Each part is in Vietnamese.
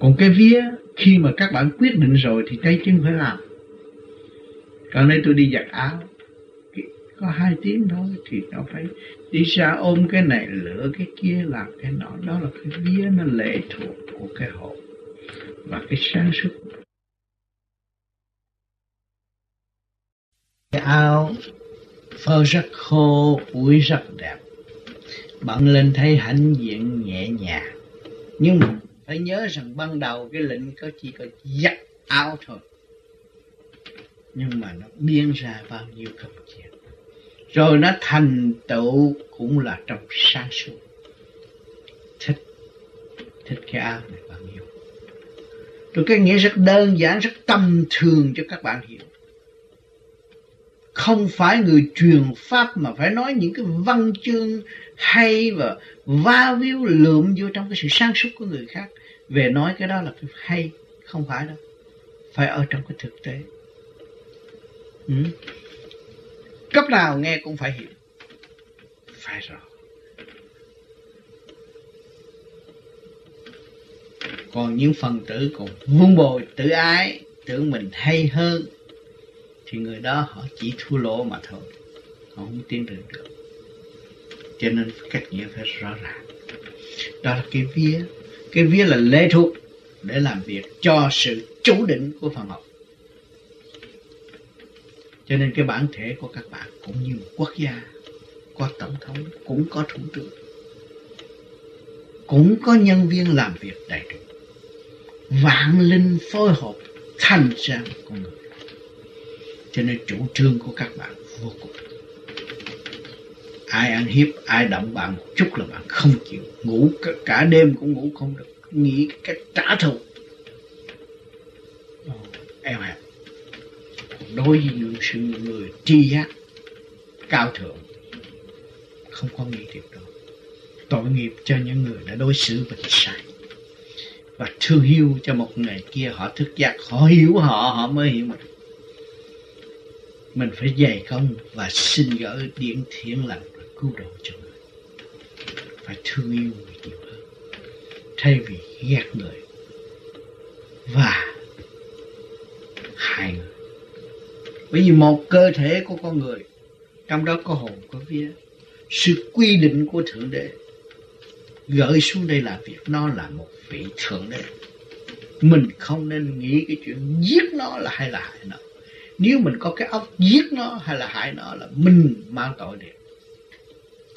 còn cái vía, khi mà các bạn quyết định rồi thì tay chân phải làm. Còn đây tôi đi giặt áo có hai tiếng thôi thì nó phải đi ra ôm cái này, lửa cái kia, làm cái nọ. Đó là cái vía nó lệ thuộc của cái hồn và cái sáng suốt. Cái áo phơ rất khô, ủi rất đẹp. Bạn lên thấy hãnh diện nhẹ nhàng, nhưng mà phải nhớ rằng ban đầu cái lệnh có chỉ có giặt áo thôi. Nhưng mà nó biên ra bao nhiêu công chuyện rồi nó thành tựu cũng là trong sáng suốt. Thích thích cái áo này bao nhiêu. Rồi cái nghĩa rất đơn giản, rất tầm thường cho các bạn hiểu không phải người truyền pháp mà phải nói những cái văn chương hay và va víu lượm vô trong cái sự sáng suốt của người khác. Về nói cái đó là cái hay, không phải đâu. Phải ở trong cái thực tế. Ừ. cấp nào nghe cũng phải hiểu. Phải rõ còn những phần tử còn vun bồi, tự ái, tưởng mình hay hơn thì người đó họ chỉ thua lỗ mà thôi. Họ không tiến được được. Cho nên cách nghĩa phải rõ ràng. Đó là cái vía. Cái vía là lệ thuộc để làm việc cho sự chủ định của phần học. Cho nên cái bản thể của các bạn cũng như một quốc gia, có tổng thống, cũng có thủ tướng, cũng có nhân viên làm việc đầy đủ. Vạn linh phối hợp thành ra con người cho nên chủ trương của các bạn vô cùng. Ai ăn hiếp ai động bạn một chút là bạn không chịu. Ngủ cả, cả đêm cũng ngủ không được. Nghĩ cách trả thù. Eo hẹp. Đối với những sự người tri giác cao thượng không có nghĩ điều đó tội nghiệp cho những người đã đối xử mình sai. Và thương yêu cho một ngày kia họ thức giác họ hiểu họ họ mới hiểu mình mình phải dày công và xin gửi điển thiện lành cứu độ cho người. Phải thương yêu người nhiều hơn, thay vì ghét người. Và hại người. Bởi vì một cơ thể của con người, trong đó có hồn, có vía, sự quy định của thượng đế gửi xuống đây là việc nó là một vị thượng đế. Mình không nên nghĩ cái chuyện giết nó là hay là hại nó nếu mình có cái óc giết nó hay là hại nó là mình mang tội được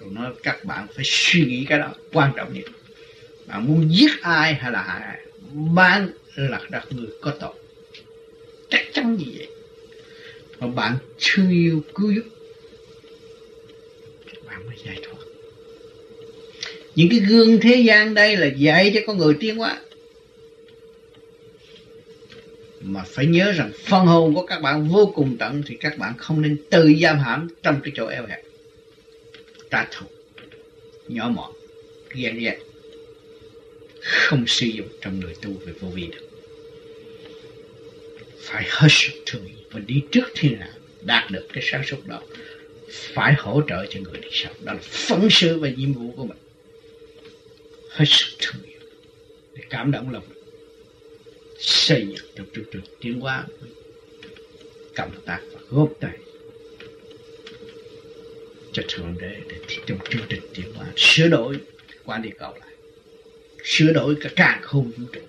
tôi nói các bạn phải suy nghĩ cái đó, quan trọng nhất. Bạn muốn giết ai hay là hại ai? Bạn là đặt người có tội. Chắc chắn như vậy. Mà bạn thương yêu, cứu giúp bạn mới giải thoát. Những cái gương thế gian đây là dạy cho con người tiến hóa mà phải nhớ rằng phần hồn của các bạn vô cùng tận thì các bạn không nên tự giam hãm trong cái chỗ eo hẹp. Trả thù nhỏ mọn, ghen ghét, không sử dụng trong người tu về vô vi được. Phải hết sức thương yêu và đi trước thiên hạ đạt được cái sáng suốt đó, phải hỗ trợ cho người đi sau. Đó là phấn sự và nhiệm vụ của mình. Hết sức thương yêu để cảm động lòng xây dựng trong chương trình tiến hóa cộng tác và góp tay cho thượng đế để trong chương trình tiến hóa, sửa đổi quan địa cầu lại, sửa đổi cả càng không vũ trụ.